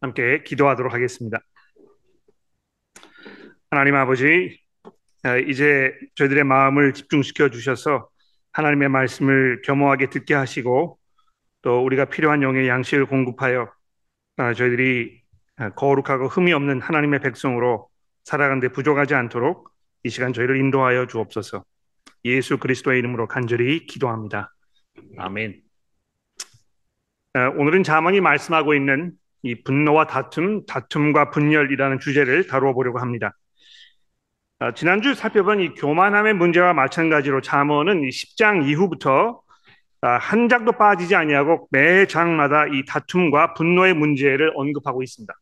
함께 기도하도록 하겠습니다. 하나님 아버지, 어, 이제 저희들의 마음을 집중시켜 주셔서 하나님의 말씀을 겸허하게 듣게 하시고 또 우리가 필요한 영의 양식을 공급하여 어, 저희들이 어, 거룩하고 흠이 없는 하나님의 백성으로 살아가는데 부족하지 않도록 이 시간 저희를 인도하여 주옵소서. 예수 그리스도의 이름으로 간절히 기도합니다. 아멘. 오늘은 자문이 말씀하고 있는 이 분노와 다툼, 다툼과 분열이라는 주제를 다루어 보려고 합니다. 아, 지난주 살펴본 이 교만함의 문제와 마찬가지로 잠언은 10장 이후부터 아, 한 장도 빠지지 아니하고 매 장마다 이 다툼과 분노의 문제를 언급하고 있습니다.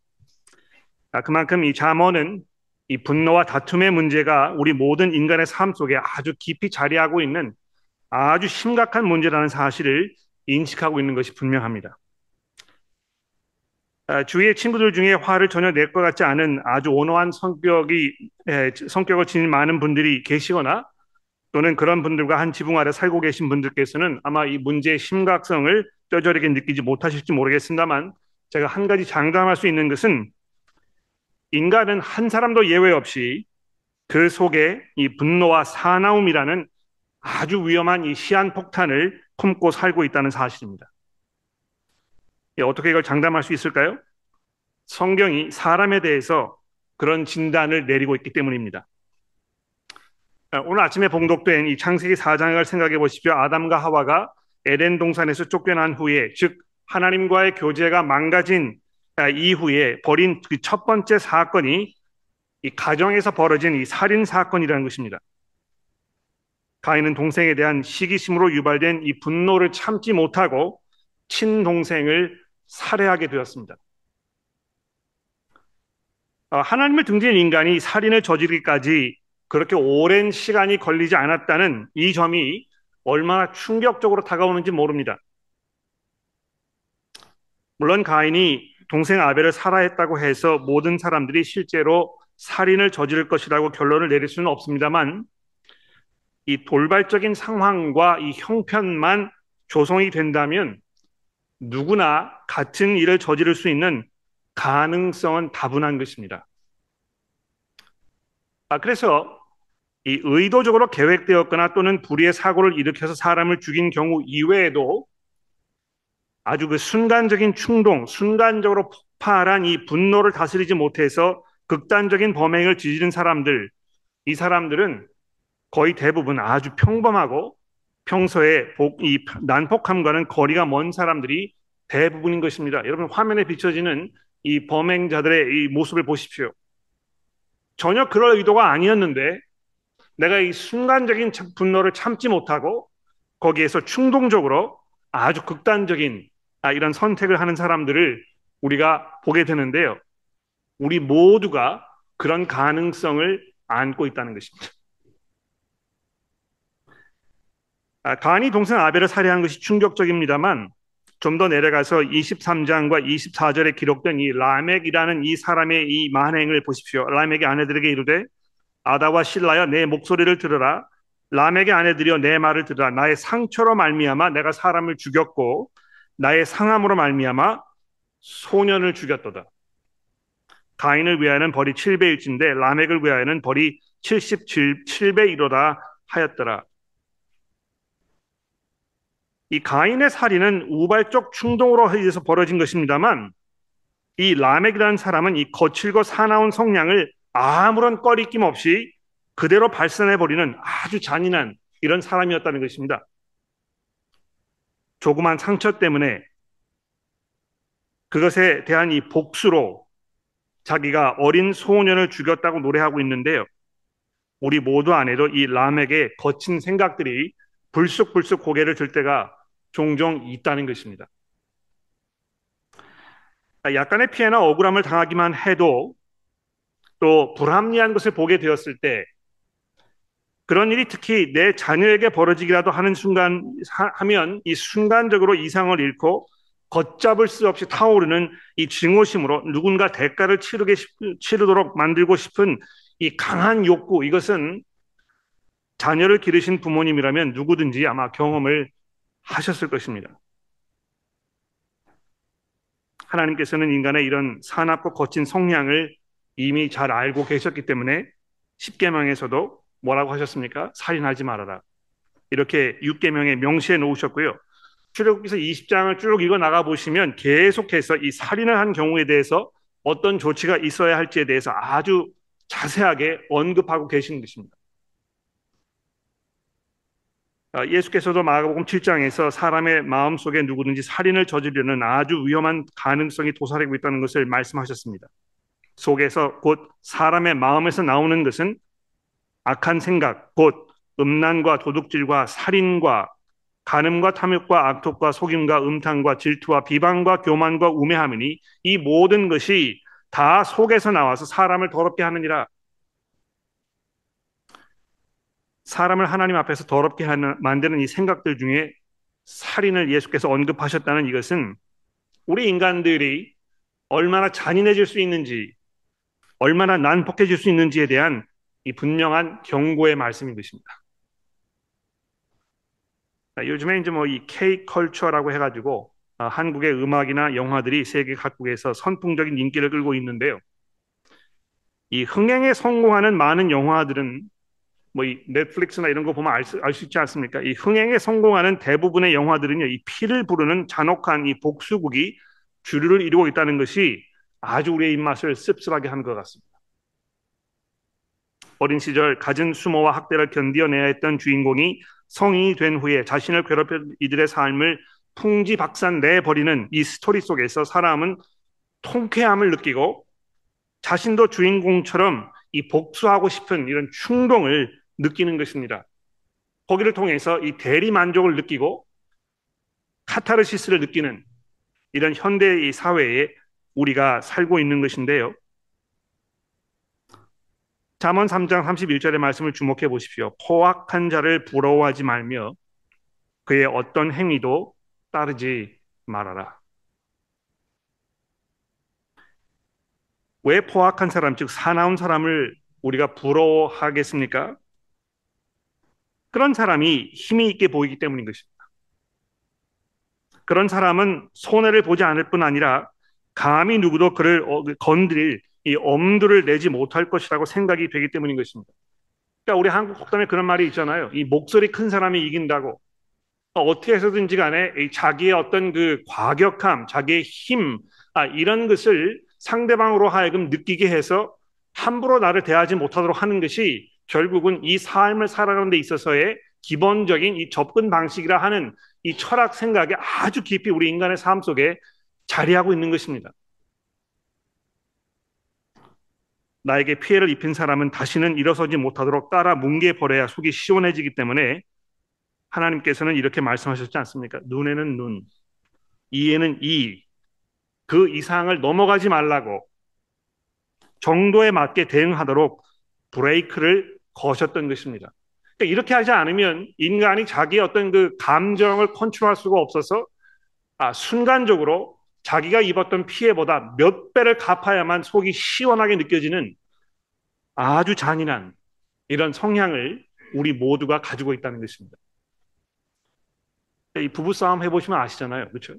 아, 그만큼 이 잠언은 이 분노와 다툼의 문제가 우리 모든 인간의 삶 속에 아주 깊이 자리하고 있는 아주 심각한 문제라는 사실을 인식하고 있는 것이 분명합니다. 아, 주위의 친구들 중에 화를 전혀 낼 것 같지 않은 아주 온화한 성격이 성격을 지닌 많은 분들이 계시거나 또는 그런 분들과 한 지붕 아래 살고 계신 분들께서는 아마 이 문제의 심각성을 뼈저리게 느끼지 못하실지 모르겠습니다만 제가 한 가지 장담할 수 있는 것은 인간은 한 사람도 예외 없이 그 속에 이 분노와 사나움이라는 아주 위험한 이 시한폭탄을 품고 살고 있다는 사실입니다. 예, 어떻게 이걸 장담할 수 있을까요? 성경이 사람에 대해서 그런 진단을 내리고 있기 때문입니다. 아, 오늘 아침에 봉독된 이 창세기 4장을 생각해 보십시오. 아담과 하와가 에덴 동산에서 쫓겨난 후에, 즉 하나님과의 교제가 망가진 아, 이후에 벌인 그 첫 번째 사건이 이 가정에서 벌어진 이 살인 사건이라는 것입니다. 가인은 동생에 대한 시기심으로 유발된 이 분노를 참지 못하고 친동생을 살해하게 되었습니다. 어, 하나님을 등진 인간이 살인을 저지르기까지 그렇게 오랜 시간이 걸리지 않았다는 이 점이 얼마나 충격적으로 다가오는지 모릅니다. 물론 가인이 동생 아벨을 살해했다고 해서 모든 사람들이 실제로 살인을 저지를 것이라고 결론을 내릴 수는 없습니다만 이 돌발적인 상황과 이 형편만 조성이 된다면 누구나 같은 일을 저지를 수 있는 가능성은 다분한 것입니다. 아, 그래서 이 의도적으로 계획되었거나 또는 불의의 사고를 일으켜서 사람을 죽인 경우 이외에도 아주 그 순간적인 충동, 순간적으로 폭발한 이 분노를 다스리지 못해서 극단적인 범행을 저지른 사람들, 이 사람들은 거의 대부분 아주 평범하고 평소에 이 난폭함과는 거리가 먼 사람들이 대부분인 것입니다. 여러분 화면에 비춰지는 이 범행자들의 이 모습을 보십시오. 전혀 그럴 의도가 아니었는데 내가 이 순간적인 분노를 참지 못하고 거기에서 충동적으로 아주 극단적인 아, 이런 선택을 하는 사람들을 우리가 보게 되는데요. 우리 모두가 그런 가능성을 안고 있다는 것입니다. 아, 가인이 동생 아벨을 살해한 것이 충격적입니다만 좀 더 내려가서 23장과 24절에 기록된 이 라멕이라는 이 사람의 이 만행을 보십시오. 라멕의 아내들에게 이르되 아다와 신라여 내 목소리를 들으라. 라멕의 아내들이여 내 말을 들으라. 나의 상처로 말미암아 내가 사람을 죽였고 나의 상함으로 말미암아 소년을 죽였도다. 가인을 위하여는 벌이 7배일진데 라멕을 위하여는 벌이 77배이로다 하였더라. 이 가인의 살인은 우발적 충동으로 의해서 벌어진 것입니다만 이 라멕이라는 사람은 이 거칠고 사나운 성량을 아무런 꺼리낌 없이 그대로 발산해 버리는 아주 잔인한 이런 사람이었다는 것입니다. 조그만 상처 때문에 그것에 대한 이 복수로 자기가 어린 소년을 죽였다고 노래하고 있는데요. 우리 모두 안에도 이 람에게 거친 생각들이 불쑥불쑥 고개를 들 때가 종종 있다는 것입니다. 약간의 피해나 억울함을 당하기만 해도 또 불합리한 것을 보게 되었을 때 그런 일이 특히 내 자녀에게 벌어지기라도 하는 순간 하면 이 순간적으로 이상을 잃고 걷잡을 수 없이 타오르는 이 증오심으로 누군가 대가를 치르게 치르도록 만들고 싶은 이 강한 욕구 이것은 자녀를 기르신 부모님이라면 누구든지 아마 경험을 하셨을 것입니다. 하나님께서는 인간의 이런 사납고 거친 성향을 이미 잘 알고 계셨기 때문에 십계명에서도 뭐라고 하셨습니까? 살인하지 말아라. 이렇게 육계명에 명시해 놓으셨고요. 출애굽기서 20장을 쭉 읽어 나가 보시면 계속해서 이 살인을 한 경우에 대해서 어떤 조치가 있어야 할지에 대해서 아주 자세하게 언급하고 계시는 것입니다. 아, 예수께서도 마가복음 7장에서 사람의 마음속에 누구든지 살인을 저지르는 아주 위험한 가능성이 도사리고 있다는 것을 말씀하셨습니다. 속에서 곧 사람의 마음에서 나오는 것은 악한 생각, 곧 음란과 도둑질과 살인과 간음과 탐욕과 악독과 속임과 음탕과 질투와 비방과 교만과 우매함이니 이 모든 것이 다 속에서 나와서 사람을 더럽게 하느니라. 사람을 하나님 앞에서 더럽게 하는, 만드는 이 생각들 중에 살인을 예수께서 언급하셨다는 이것은 우리 인간들이 얼마나 잔인해질 수 있는지, 얼마나 난폭해질 수 있는지에 대한 이 분명한 경고의 말씀인 것입니다. 요즘에 이제 뭐 이 K 컬처라고 해가지고 아, 한국의 음악이나 영화들이 세계 각국에서 선풍적인 인기를 끌고 있는데요. 이 흥행에 성공하는 많은 영화들은 뭐 이 넷플릭스나 이런 거 보면 알수 있지 않습니까? 이 흥행에 성공하는 대부분의 영화들은요, 이 피를 부르는 잔혹한 이 복수국이 주류를 이루고 있다는 것이 아주 우리의 입맛을 씁쓸하게 하는 것 같습니다. 어린 시절 갖은 수모와 학대를 견디어내야 했던 주인공이 성인이 된 후에 자신을 괴롭힌 이들의 삶을 풍지박산 내버리는 이 스토리 속에서 사람은 통쾌함을 느끼고 자신도 주인공처럼 이 복수하고 싶은 이런 충동을 느끼는 것입니다. 거기를 통해서 이 대리 만족을 느끼고 카타르시스를 느끼는 이런 현대의 사회에 우리가 살고 있는 것인데요. 잠언 3장 31절의 말씀을 주목해 보십시오. 포악한 자를 부러워하지 말며 그의 어떤 행위도 따르지 말아라. 왜 포악한 사람, 즉 사나운 사람을 우리가 부러워하겠습니까? 그런 사람이 힘이 있게 보이기 때문인 것입니다. 그런 사람은 손해를 보지 않을 뿐 아니라 감히 누구도 그를 어, 건드릴 이 엄두를 내지 못할 것이라고 생각이 되기 때문인 것입니다. 그러니까 우리 한국 속담에 그런 말이 있잖아요. 이 목소리 큰 사람이 이긴다고. 어떻게 해서든지 간에 자기의 어떤 그 과격함, 자기의 힘, 아, 이런 것을 상대방으로 하여금 느끼게 해서 함부로 나를 대하지 못하도록 하는 것이 결국은 이 삶을 살아가는 데 있어서의 기본적인 이 접근 방식이라 하는 이 철학 생각에 아주 깊이 우리 인간의 삶 속에 자리하고 있는 것입니다. 나에게 피해를 입힌 사람은 다시는 일어서지 못하도록 따라 뭉개 버려야 속이 시원해지기 때문에 하나님께서는 이렇게 말씀하셨지 않습니까? 눈에는 눈, 이에는 이, 그 이상을 넘어가지 말라고 정도에 맞게 대응하도록 브레이크를 거셨던 것입니다. 그러니까 이렇게 하지 않으면 인간이 자기의 어떤 그 감정을 컨트롤할 수가 없어서 아, 순간적으로 자기가 입었던 피해보다 몇 배를 갚아야만 속이 시원하게 느껴지는 아주 잔인한 이런 성향을 우리 모두가 가지고 있다는 것입니다. 이 부부싸움 해보시면 아시잖아요. 그렇죠?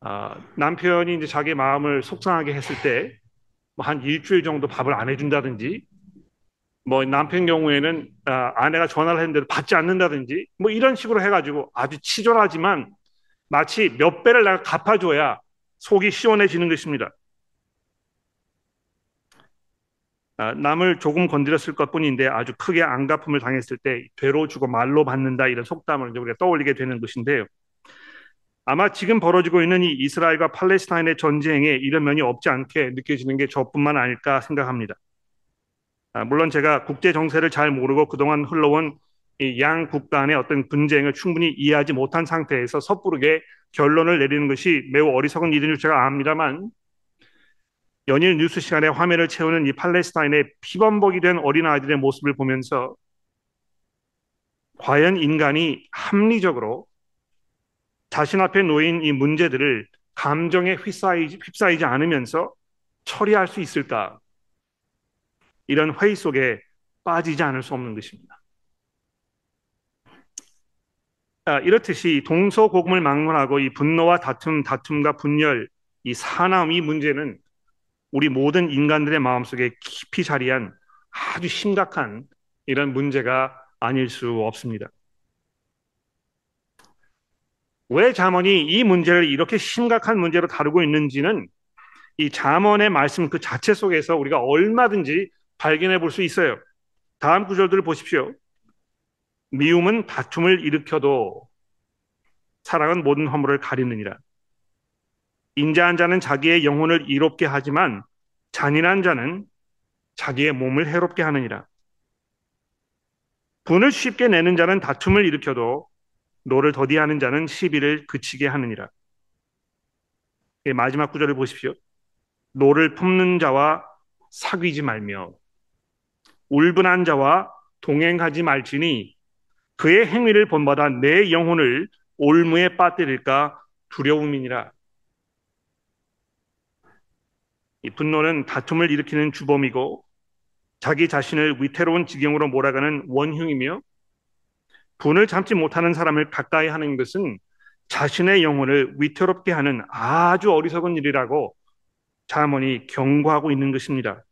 아, 남편이 이제 자기 마음을 속상하게 했을 때, 뭐한 일주일 정도 밥을 안 해준다든지, 뭐 남편 경우에는 아, 아내가 전화를 했는데도 받지 않는다든지, 뭐 이런 식으로 해가지고 아주 치졸하지만 마치 몇 배를 내가 갚아줘야 속이 시원해지는 것입니다. 아, 남을 조금 건드렸을 것 뿐인데 아주 크게 안갚음을 당했을 때 되로 주고 말로 받는다 이런 속담을 우리가 떠올리게 되는 것인데요. 아마 지금 벌어지고 있는 이 이스라엘과 팔레스타인의 전쟁에 이런 면이 없지 않게 느껴지는 게 저뿐만 아닐까 생각합니다. 아, 물론 제가 국제 정세를 잘 모르고 그동안 흘러온 양 국간의 어떤 분쟁을 충분히 이해하지 못한 상태에서 섣부르게 결론을 내리는 것이 매우 어리석은 일인 줄 제가 압니다만 연일 뉴스 시간에 화면을 채우는 이 팔레스타인의 피범벅이 된 어린아이들의 모습을 보면서 과연 인간이 합리적으로 자신 앞에 놓인 이 문제들을 감정에 휩싸이지, 휩싸이지 않으면서 처리할 수 있을까? 이런 회의 속에 빠지지 않을 수 없는 것입니다. 아, 이렇듯이 동서고금을 막론하고 이 분노와 다툼, 다툼과 분열, 이 사나움 이 문제는 우리 모든 인간들의 마음속에 깊이 자리한 아주 심각한 이런 문제가 아닐 수 없습니다. 왜 잠언이 이 문제를 이렇게 심각한 문제로 다루고 있는지는 이 잠언의 말씀 그 자체 속에서 우리가 얼마든지 발견해 볼 수 있어요. 다음 구절들을 보십시오. 미움은 다툼을 일으켜도 사랑은 모든 허물을 가리느니라. 인자한 자는 자기의 영혼을 이롭게 하지만 잔인한 자는 자기의 몸을 해롭게 하느니라. 분을 쉽게 내는 자는 다툼을 일으켜도 노를 더디하는 자는 시비를 그치게 하느니라. 마지막 구절을 보십시오. 노를 품는 자와 사귀지 말며 울분한 자와 동행하지 말지니 그의 행위를 본받아 내 영혼을 올무에 빠뜨릴까 두려움이니라. 이 분노는 다툼을 일으키는 주범이고 자기 자신을 위태로운 지경으로 몰아가는 원흉이며 분을 참지 못하는 사람을 가까이 하는 것은 자신의 영혼을 위태롭게 하는 아주 어리석은 일이라고 자문이 경고하고 있는 것입니다.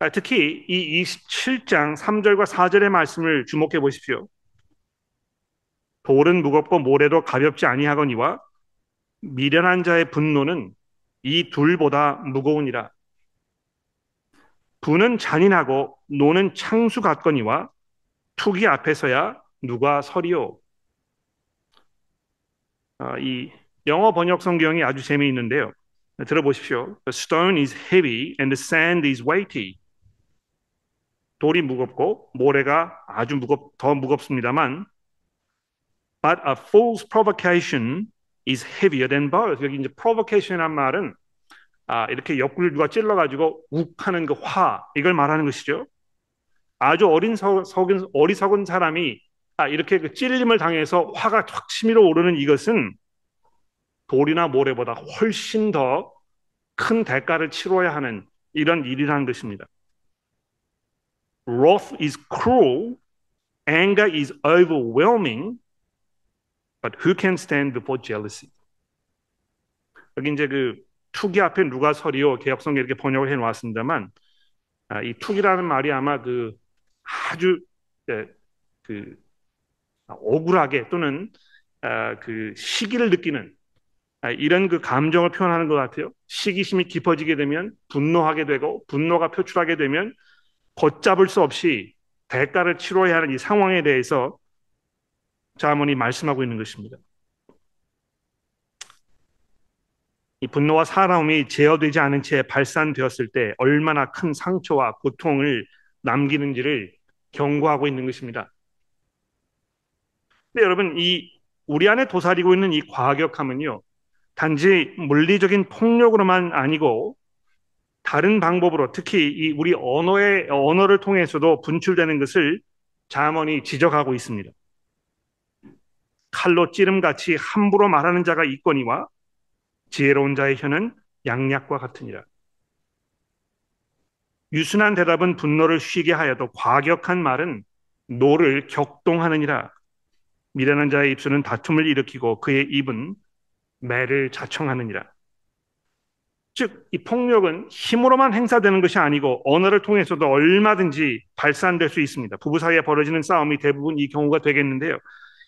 아, 특히 이 27장 3절과 4절의 말씀을 주목해 보십시오. 돌은 무겁고 모래도 가볍지 아니하거니와 미련한 자의 분노는 이 둘보다 무거우니라. 부는 잔인하고 노는 창수 같거니와 투기 앞에서야 누가 서리오. 아, 이 영어 번역 성경이 아주 재미있는데요. 들어보십시오. The stone is heavy and the sand is weighty. 돌이 무겁고 모래가 아주 무겁 더 무겁습니다만 but a fool's provocation is heavier than both. 여기 이제 provocation이란 말은 아, 이렇게 옆구리를 누가 찔러가지고 욱하는 그 화, 이걸 말하는 것이죠. 아주 어린 서, 석은, 어리석은 사람이 아, 이렇게 그 찔림을 당해서 화가 확 치밀어 오르는 이것은 돌이나 모래보다 훨씬 더 큰 대가를 치러야 하는 이런 일이라는 것입니다. Wrath is cruel, anger is overwhelming, but who can stand before jealousy? 여기 이제 그 투기 앞에 누가 서리요 개혁성에 이렇게 번역을 해 놓았습니다만 아, 이 투기라는 말이 아마 그 아주 예, 그 억울하게 또는 아, 그 시기를 느끼는 아, 이런 그 감정을 표현하는 것 같아요. 시기심이 깊어지게 되면 분노하게 되고 분노가 표출하게 되면 걷잡을 수 없이 대가를 치러야 하는 이 상황에 대해서 자문이 말씀하고 있는 것입니다. 이 분노와 사나움이 제어되지 않은 채 발산되었을 때 얼마나 큰 상처와 고통을 남기는지를 경고하고 있는 것입니다. 근데 여러분 이 우리 안에 도사리고 있는 이 과격함은요 단지 물리적인 폭력으로만 아니고 다른 방법으로 특히 이 우리 언어의 언어를 통해서도 분출되는 것을 자문이 지적하고 있습니다. 칼로 찌름같이 함부로 말하는 자가 있거니와 지혜로운 자의 혀는 양약과 같으니라. 유순한 대답은 분노를 쉬게 하여도 과격한 말은 노를 격동하느니라. 미련한 자의 입술은 다툼을 일으키고 그의 입은 매를 자청하느니라. 즉, 이 폭력은 힘으로만 행사되는 것이 아니고 언어를 통해서도 얼마든지 발산될 수 있습니다. 부부 사이에 벌어지는 싸움이 대부분 이 경우가 되겠는데요.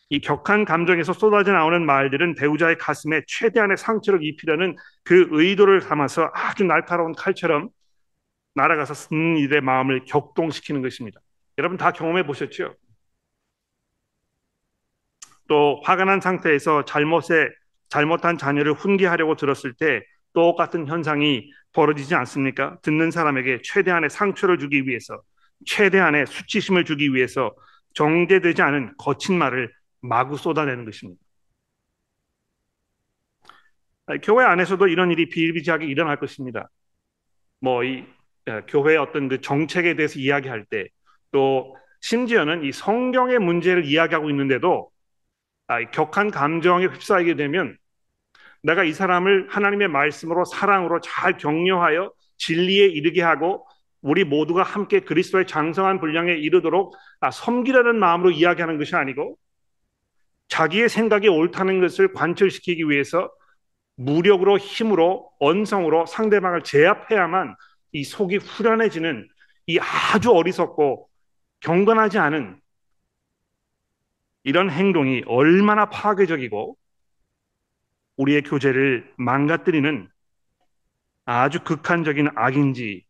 이 격한 감정에서 쏟아져 나오는 말들은 배우자의 가슴에 최대한의 상처를 입히려는 그 의도를 담아서 아주 날카로운 칼처럼 날아가서 쓰는 일의 마음을 격동시키는 것입니다. 여러분 다 경험해 보셨죠? 또 화가 난 상태에서 잘못에 잘못한 자녀를 훈계하려고 들었을 때 똑같은 현상이 벌어지지 않습니까? 듣는 사람에게 최대한의 상처를 주기 위해서 최대한의 수치심을 주기 위해서 정제되지 않은 거친 말을 마구 쏟아내는 것입니다. 교회 안에서도 이런 일이 비일비재하게 일어날 것입니다. 뭐 이 교회의 어떤 그 정책에 대해서 이야기할 때 또 심지어는 이 성경의 문제를 이야기하고 있는데도 아, 격한 감정에 휩싸이게 되면 내가 이 사람을 하나님의 말씀으로 사랑으로 잘 격려하여 진리에 이르게 하고 우리 모두가 함께 그리스도의 장성한 분량에 이르도록 아, 섬기려는 마음으로 이야기하는 것이 아니고 자기의 생각이 옳다는 것을 관철시키기 위해서 무력으로 힘으로 언성으로 상대방을 제압해야만 이 속이 후련해지는 이 아주 어리석고 경건하지 않은 이런 행동이 얼마나 파괴적이고 우리의 교제를 망가뜨리는 아주 극한적인 악인지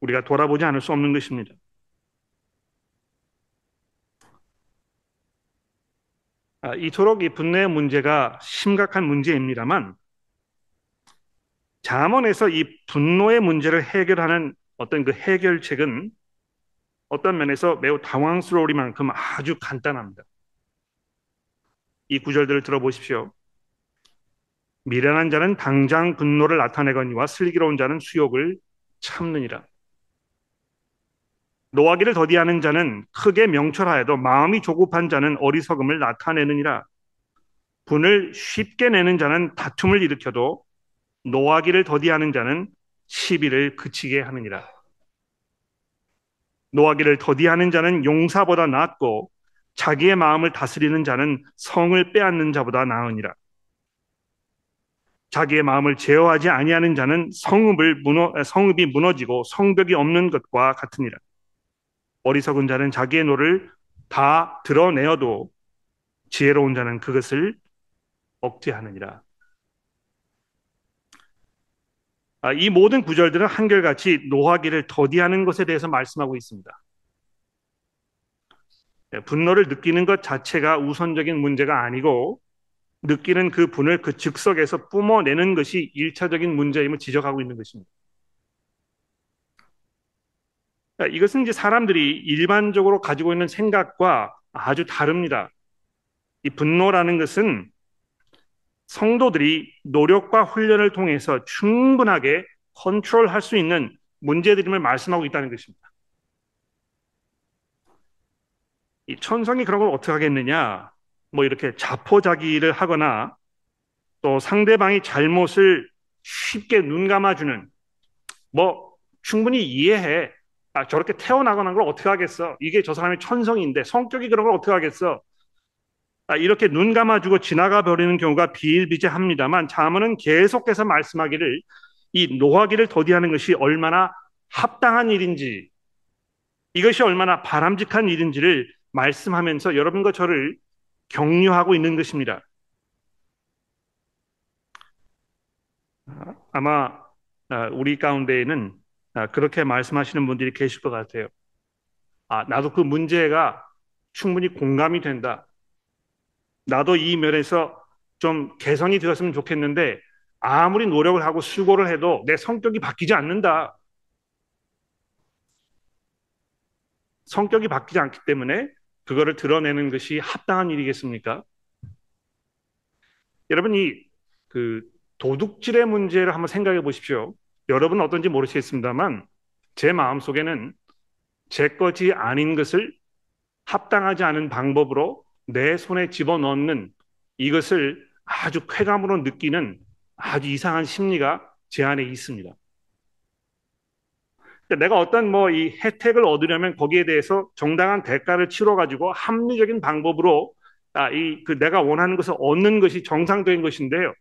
우리가 돌아보지 않을 수 없는 것입니다. 아, 이토록 이 분노의 문제가 심각한 문제입니다만 잠언에서 이 분노의 문제를 해결하는 어떤 그 해결책은 어떤 면에서 매우 당황스러우리만큼 아주 간단합니다. 이 구절들을 들어보십시오. 미련한 자는 당장 분노를 나타내거니와 슬기로운 자는 수욕을 참느니라. 노하기를 더디하는 자는 크게 명철하여도 마음이 조급한 자는 어리석음을 나타내느니라. 분을 쉽게 내는 자는 다툼을 일으켜도 노하기를 더디하는 자는 시비를 그치게 하느니라. 노하기를 더디하는 자는 용사보다 낫고 자기의 마음을 다스리는 자는 성을 빼앗는 자보다 나으니라. 자기의 마음을 제어하지 아니하는 자는 성읍을 무너, 성읍이 무너지고 성벽이 없는 것과 같으니라. 어리석은 자는 자기의 노를 다 드러내어도 지혜로운 자는 그것을 억제하느니라. 아, 이 모든 구절들은 한결같이 노하기를 더디하는 것에 대해서 말씀하고 있습니다. 네, 분노를 느끼는 것 자체가 우선적인 문제가 아니고 느끼는 그 분을 그 즉석에서 뿜어내는 것이 일차적인 문제임을 지적하고 있는 것입니다. 이것은 이제 사람들이 일반적으로 가지고 있는 생각과 아주 다릅니다. 이 분노라는 것은 성도들이 노력과 훈련을 통해서 충분하게 컨트롤할 수 있는 문제들임을 말씀하고 있다는 것입니다. 이 천성이 그런 걸 어떻게 하겠느냐? 뭐 이렇게 자포자기를 하거나 또 상대방이 잘못을 쉽게 눈 감아주는 뭐 충분히 이해해. 아, 저렇게 태어나거나 걸 어떻게 하겠어? 이게 저 사람의 천성인데 성격이 그런 걸 어떻게 하겠어? 아, 이렇게 눈 감아주고 지나가 버리는 경우가 비일비재합니다만 자문은 계속해서 말씀하기를 이 노하기를 더디하는 것이 얼마나 합당한 일인지 이것이 얼마나 바람직한 일인지를 말씀하면서 여러분과 저를 격려하고 있는 것입니다. 아마 아, 우리 가운데에는 아, 그렇게 말씀하시는 분들이 계실 것 같아요. 아, 나도 그 문제가 충분히 공감이 된다. 나도 이 면에서 좀 개선이 되었으면 좋겠는데 아무리 노력을 하고 수고를 해도 내 성격이 바뀌지 않는다. 성격이 바뀌지 않기 때문에 그거를 드러내는 것이 합당한 일이겠습니까? 여러분 이그 도둑질의 문제를 한번 생각해 보십시오. 여러분은 어떤지 모르겠습니다만 제 마음 속에는 제 것이 아닌 것을 합당하지 않은 방법으로 내 손에 집어넣는 이것을 아주 쾌감으로 느끼는 아주 이상한 심리가 제 안에 있습니다. 내가 어떤 뭐 이 혜택을 얻으려면 거기에 대해서 정당한 대가를 치러 가지고 합리적인 방법으로 아, 이 그 내가 원하는 것을 얻는 것이 정상적인 것인데요.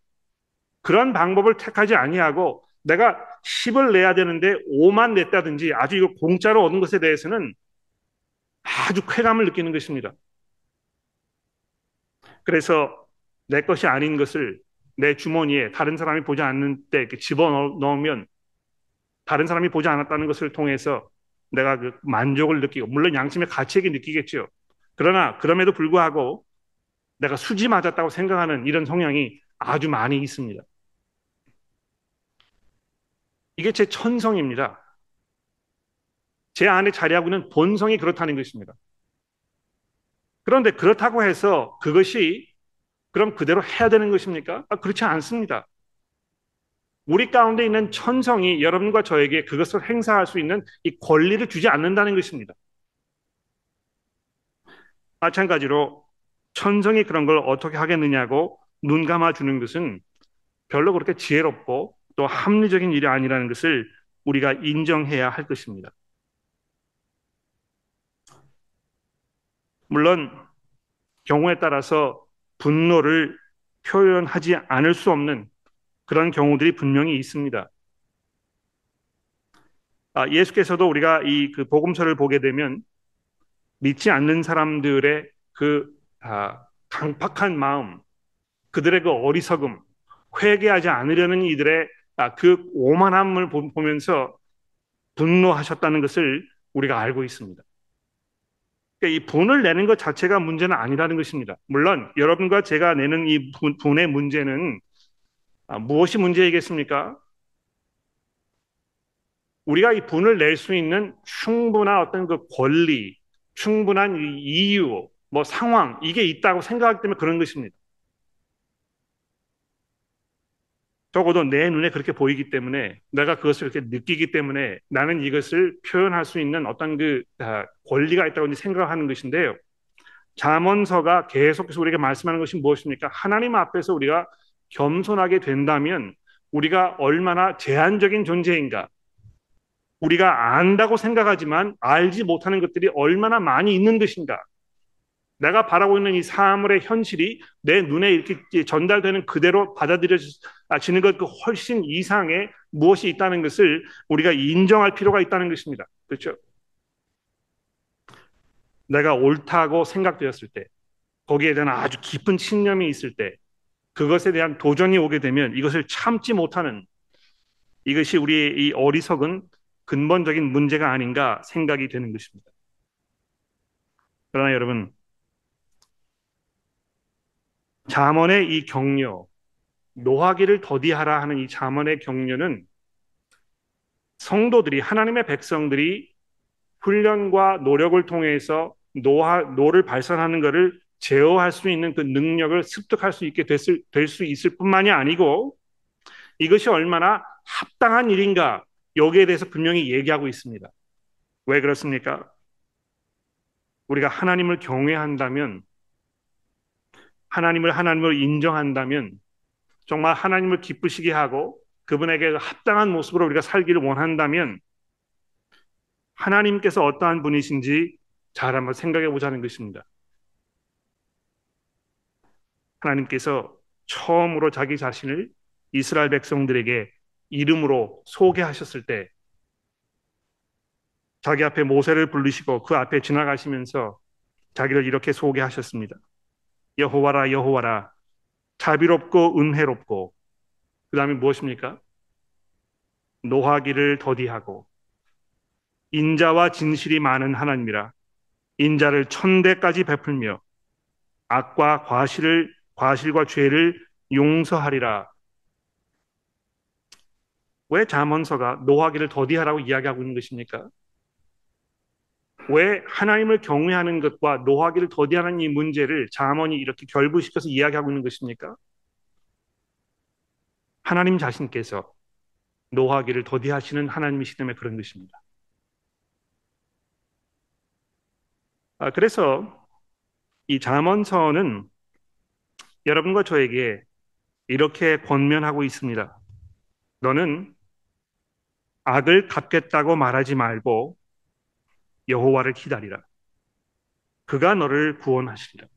그런 방법을 택하지 아니하고 내가 10을 내야 되는데 5만 냈다든지 아주 이거 공짜로 얻은 것에 대해서는 아주 쾌감을 느끼는 것입니다. 그래서 내 것이 아닌 것을 내 주머니에 다른 사람이 보지 않는 때 집어넣으면 다른 사람이 보지 않았다는 것을 통해서 내가 그 만족을 느끼고 물론 양심의 가치에게 느끼겠죠. 그러나 그럼에도 불구하고 내가 수지 맞았다고 생각하는 이런 성향이 아주 많이 있습니다. 이게 제 천성입니다. 제 안에 자리하고 있는 본성이 그렇다는 것입니다. 그런데 그렇다고 해서 그것이 그럼 그대로 해야 되는 것입니까? 아, 그렇지 않습니다. 우리 가운데 있는 천성이 여러분과 저에게 그것을 행사할 수 있는 이 권리를 주지 않는다는 것입니다. 마찬가지로 천성이 그런 걸 어떻게 하겠느냐고 눈 감아 주는 것은 별로 그렇게 지혜롭고 또 합리적인 일이 아니라는 것을 우리가 인정해야 할 것입니다. 물론 경우에 따라서 분노를 표현하지 않을 수 없는 그런 경우들이 분명히 있습니다. 아, 예수께서도 우리가 이 그 복음서를 보게 되면 믿지 않는 사람들의 그 아, 강팍한 마음, 그들의 그 어리석음, 회개하지 않으려는 이들의 아, 그 오만함을 보면서 분노하셨다는 것을 우리가 알고 있습니다. 그러니까 이 분을 내는 것 자체가 문제는 아니라는 것입니다. 물론 여러분과 제가 내는 이 분의 문제는 아, 무엇이 문제이겠습니까? 우리가 이 분을 낼 수 있는 충분한 어떤 그 권리, 충분한 이유, 뭐 상황 이게 있다고 생각하기 때문에 그런 것입니다. 적어도 내 눈에 그렇게 보이기 때문에 내가 그것을 이렇게 느끼기 때문에 나는 이것을 표현할 수 있는 어떤 그 아, 권리가 있다고 생각하는 것인데요. 잠언서가 계속해서 우리에게 말씀하는 것이 무엇입니까? 하나님 앞에서 우리가 겸손하게 된다면 우리가 얼마나 제한적인 존재인가? 우리가 안다고 생각하지만 알지 못하는 것들이 얼마나 많이 있는 것인가? 내가 바라고 있는 이 사물의 현실이 내 눈에 이렇게 전달되는 그대로 받아들여지는 것 그 훨씬 이상의 무엇이 있다는 것을 우리가 인정할 필요가 있다는 것입니다. 그렇죠? 내가 옳다고 생각되었을 때, 거기에 대한 아주 깊은 신념이 있을 때, 그것에 대한 도전이 오게 되면 이것을 참지 못하는 이것이 우리의 이 어리석은 근본적인 문제가 아닌가 생각이 되는 것입니다. 그러나 여러분, 잠언의 이 격려, 노하기를 더디하라 하는 이 잠언의 격려는 성도들이 하나님의 백성들이 훈련과 노력을 통해서 노하, 노를 발산하는 것을 제어할 수 있는 그 능력을 습득할 수 있게 될수 있을 뿐만이 아니고 이것이 얼마나 합당한 일인가 여기에 대해서 분명히 얘기하고 있습니다. 왜 그렇습니까? 우리가 하나님을 경외한다면 하나님을 하나님을 인정한다면 정말 하나님을 기쁘시게 하고 그분에게 합당한 모습으로 우리가 살기를 원한다면 하나님께서 어떠한 분이신지 잘 한번 생각해 보자는 것입니다. 하나님께서 처음으로 자기 자신을 이스라엘 백성들에게 이름으로 소개하셨을 때 자기 앞에 모세를 부르시고 그 앞에 지나가시면서 자기를 이렇게 소개하셨습니다. 여호와라 여호와라 자비롭고 은혜롭고 그 다음에 무엇입니까? 노하기를 더디하고 인자와 진실이 많은 하나님이라 인자를 천대까지 베풀며 악과 과실을 과실과 죄를 용서하리라. 왜 잠언서가 노하기를 더디하라고 이야기하고 있는 것입니까? 왜 하나님을 경외하는 것과 노하기를 더디하는 이 문제를 자문이 이렇게 결부시켜서 이야기하고 있는 것입니까? 하나님 자신께서 노하기를 더디하시는 하나님이시 때문에 그런 것입니다. 아, 그래서 이 잠언서는 여러분과 저에게 이렇게 권면하고 있습니다. 너는 악을 갚겠다고 말하지 말고 여호와를 기다리라. 그가 너를 구원하시리라.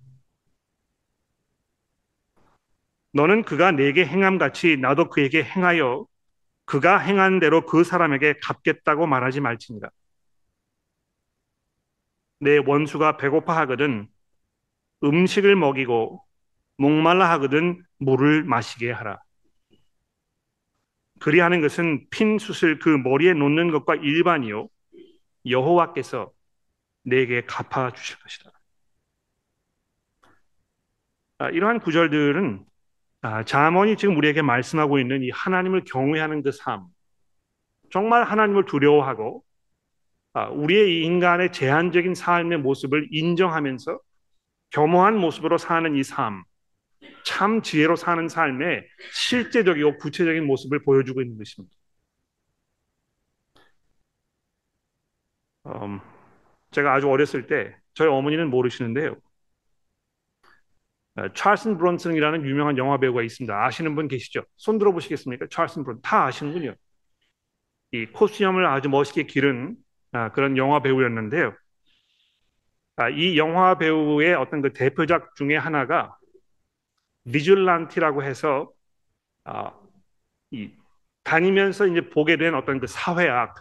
너는 그가 내게 행함 같이 나도 그에게 행하여 그가 행한 대로 그 사람에게 갚겠다고 말하지 말지니라. 내 원수가 배고파 하거든 음식을 먹이고 목말라 하거든 물을 마시게 하라. 그리하는 것은 핀 숯을 그 머리에 놓는 것과 일반이요 여호와께서 내게 갚아 주실 것이다. 아, 이러한 구절들은 아, 자문이 지금 우리에게 말씀하고 있는 이 하나님을 경외하는 그 삶, 정말 하나님을 두려워하고 아, 우리의 인간의 제한적인 삶의 모습을 인정하면서 겸허한 모습으로 사는 이 삶, 참 지혜로 사는 삶의 실제적이고 구체적인 모습을 보여주고 있는 것입니다. 음, 제가 아주 어렸을 때 저희 어머니는 모르시는데요. 어, 찰슨 브론슨이라는 유명한 영화 배우가 있습니다. 아시는 분 계시죠? 손 들어 보시겠습니까? 찰슨 브론 다 아시는군요. 이 코스염을 아주 멋있게 기른 아, 그런 영화 배우였는데요. 아, 이 영화 배우의 어떤 그 대표작 중에 하나가 비줄란티라고 해서 아, 이 다니면서 이제 보게 된 어떤 그 사회악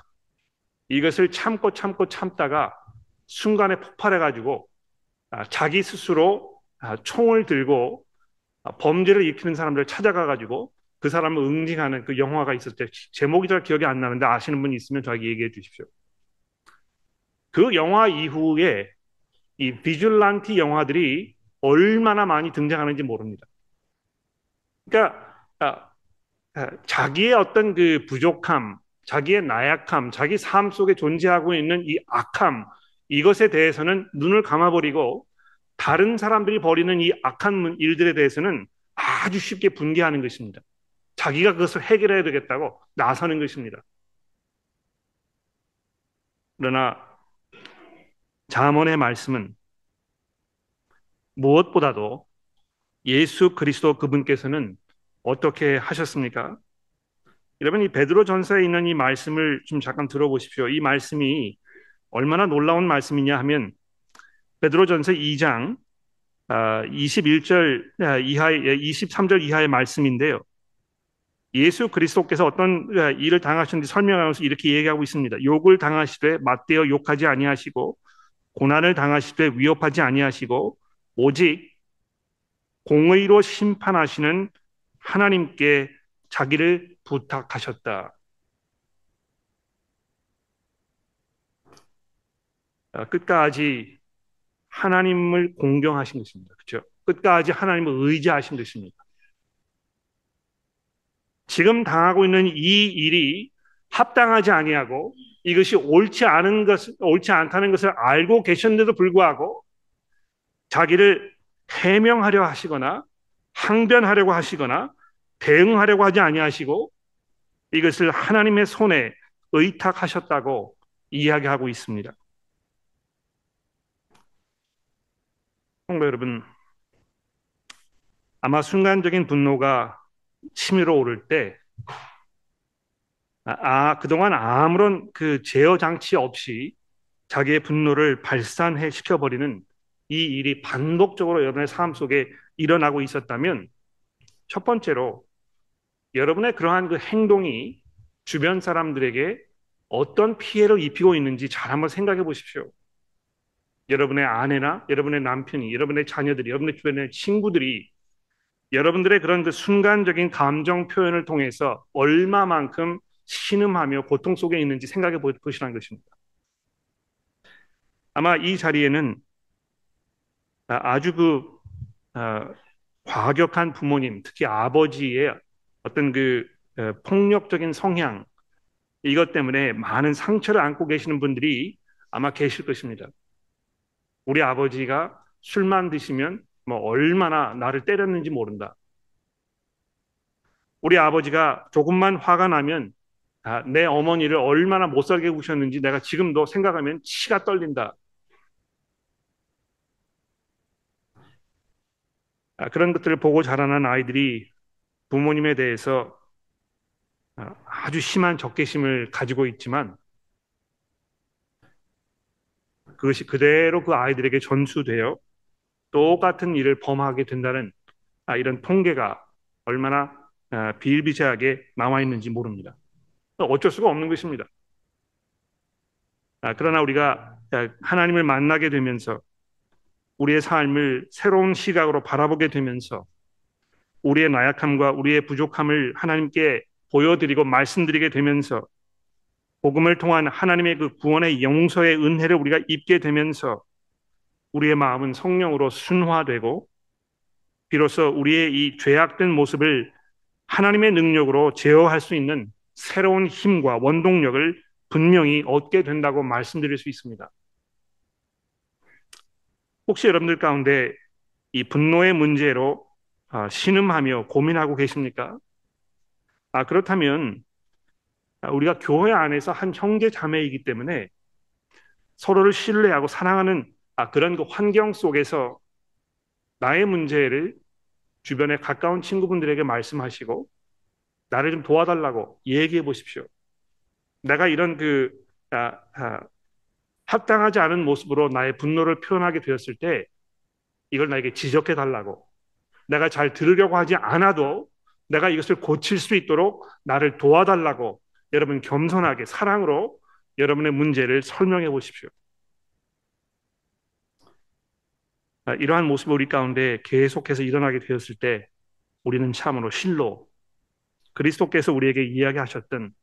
이것을 참고 참고 참다가 순간에 폭발해 가지고 아, 자기 스스로 아, 총을 들고 아, 범죄를 일으키는 사람들을 찾아가 가지고 그 사람을 응징하는 그 영화가 있었을 때 제목이 잘 기억이 안 나는데 아시는 분이 있으면 저에게 얘기해 주십시오. 그 영화 이후에 이 비줄란티 영화들이 얼마나 많이 등장하는지 모릅니다. 그러니까 아, 아, 자기의 어떤 그 부족함, 자기의 나약함, 자기 삶 속에 존재하고 있는 이 악함 이것에 대해서는 눈을 감아버리고 다른 사람들이 벌이는 이 악한 일들에 대해서는 아주 쉽게 분개하는 것입니다. 자기가 그것을 해결해야 되겠다고 나서는 것입니다. 그러나 자문의 말씀은 무엇보다도 예수 그리스도 그분께서는 어떻게 하셨습니까? 여러분 이 베드로 전서에 있는 이 말씀을 좀 잠깐 들어보십시오. 이 말씀이 얼마나 놀라운 말씀이냐 하면 베드로 전서 2장 21절 아, 아, 이하의 23절 이하의 말씀인데요. 예수 그리스도께서 어떤 아, 일을 당하셨는지 설명하면서 이렇게 얘기하고 있습니다. 욕을 당하시되 맞대어 욕하지 아니하시고 고난을 당하시되 위협하지 아니하시고 오직 공의로 심판하시는 하나님께 자기를 부탁하셨다. 끝까지 하나님을 공경하신 것입니다. 그렇죠? 끝까지 하나님을 의지하신 것입니다. 지금 당하고 있는 이 일이 합당하지 아니하고 이것이 옳지 않은 것 옳지 않다는 것을 알고 계셨는데도 불구하고 자기를 해명하려 하시거나 항변하려고 하시거나 대응하려고 하지 아니하시고 이것을 하나님의 손에 의탁하셨다고 이야기하고 있습니다. 성도 여러분, 아마 순간적인 분노가 치밀어 오를 때, 아, 아, 그동안 아무런 그 제어 장치 없이 자기의 분노를 발산해 시켜버리는 이 일이 반복적으로 여러분의 삶 속에 일어나고 있었다면, 첫 번째로 여러분의 그러한 그 행동이 주변 사람들에게 어떤 피해를 입히고 있는지 잘 한번 생각해 보십시오. 여러분의 아내나 여러분의 남편이, 여러분의 자녀들이, 여러분의 주변의 친구들이 여러분들의 그런 그 순간적인 감정 표현을 통해서 얼마만큼 신음하며 고통 속에 있는지 생각해 보시라는 것입니다. 아마 이 자리에는 아주 그 어, 과격한 부모님, 특히 아버지의 어떤 그 어, 폭력적인 성향 이것 때문에 많은 상처를 안고 계시는 분들이 아마 계실 것입니다. 우리 아버지가 술만 드시면 뭐 얼마나 나를 때렸는지 모른다. 우리 아버지가 조금만 화가 나면 아, 내 어머니를 얼마나 못 살게 구셨는지 내가 지금도 생각하면 치가 떨린다. 그런 것들을 보고 자라난 아이들이 부모님에 대해서 아, 아주 심한 적개심을 가지고 있지만 그것이 그대로 그 아이들에게 전수되어 똑같은 일을 범하게 된다는 아, 이런 통계가 얼마나 아, 비일비재하게 나와 있는지 모릅니다. 어쩔 수가 없는 것입니다. 아, 그러나 우리가 하나님을 만나게 되면서 우리의 삶을 새로운 시각으로 바라보게 되면서 우리의 나약함과 우리의 부족함을 하나님께 보여드리고 말씀드리게 되면서 복음을 통한 하나님의 그 구원의 용서의 은혜를 우리가 입게 되면서 우리의 마음은 성령으로 순화되고 비로소 우리의 이 죄악된 모습을 하나님의 능력으로 제어할 수 있는 새로운 힘과 원동력을 분명히 얻게 된다고 말씀드릴 수 있습니다. 혹시 여러분들 가운데 이 분노의 문제로 아, 신음하며 고민하고 계십니까? 아, 그렇다면 아, 우리가 교회 안에서 한 형제 자매이기 때문에 서로를 신뢰하고 사랑하는 아, 그런 그 환경 속에서 나의 문제를 주변에 가까운 친구분들에게 말씀하시고 나를 좀 도와달라고 얘기해 보십시오. 내가 이런 그 아, 아, 합당하지 않은 모습으로 나의 분노를 표현하게 되었을 때 이걸 나에게 지적해 달라고 내가 잘 들으려고 하지 않아도 내가 이것을 고칠 수 있도록 나를 도와달라고 여러분 겸손하게 사랑으로 여러분의 문제를 설명해 보십시오. 아, 이러한 모습이 우리 가운데 계속해서 일어나게 되었을 때 우리는 참으로 실로 그리스도께서 우리에게 이야기하셨던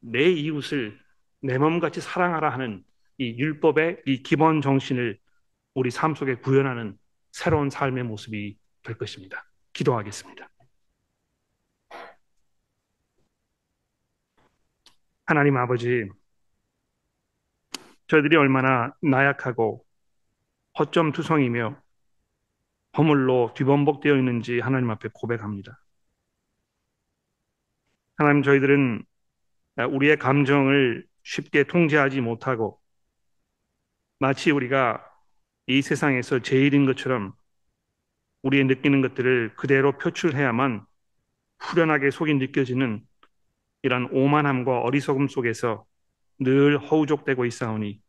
내 이웃을 내 몸같이 사랑하라 하는 이 율법의 이 기본 정신을 우리 삶 속에 구현하는 새로운 삶의 모습이 될 것입니다. 기도하겠습니다. 하나님 아버지, 저희들이 얼마나 나약하고 허점투성이며 허물로 뒤범벅되어 있는지 하나님 앞에 고백합니다. 하나님 저희들은 우리의 감정을 쉽게 통제하지 못하고 마치 우리가 이 세상에서 제일인 것처럼 우리의 느끼는 것들을 그대로 표출해야만 후련하게 속이 느껴지는 이런 오만함과 어리석음 속에서 늘 허우적대고 있사오니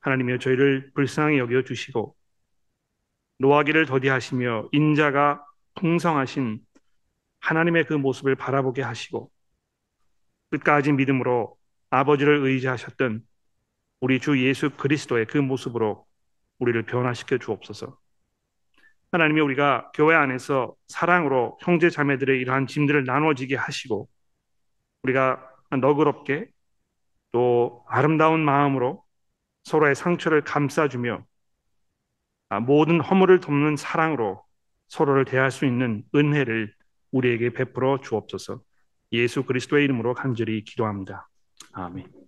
하나님이여 저희를 불쌍히 여겨 주시고 노하기를 더디하시며 인자가 풍성하신 하나님의 그 모습을 바라보게 하시고 끝까지 믿음으로 아버지를 의지하셨던 우리 주 예수 그리스도의 그 모습으로 우리를 변화시켜 주옵소서. 하나님이 우리가 교회 안에서 사랑으로 형제 자매들의 이러한 짐들을 나눠지게 하시고 우리가 너그럽게 또 아름다운 마음으로 서로의 상처를 감싸주며 아, 모든 허물을 돕는 사랑으로 서로를 대할 수 있는 은혜를 우리에게 베풀어 주옵소서. 예수 그리스도의 이름으로 간절히 기도합니다. 아멘.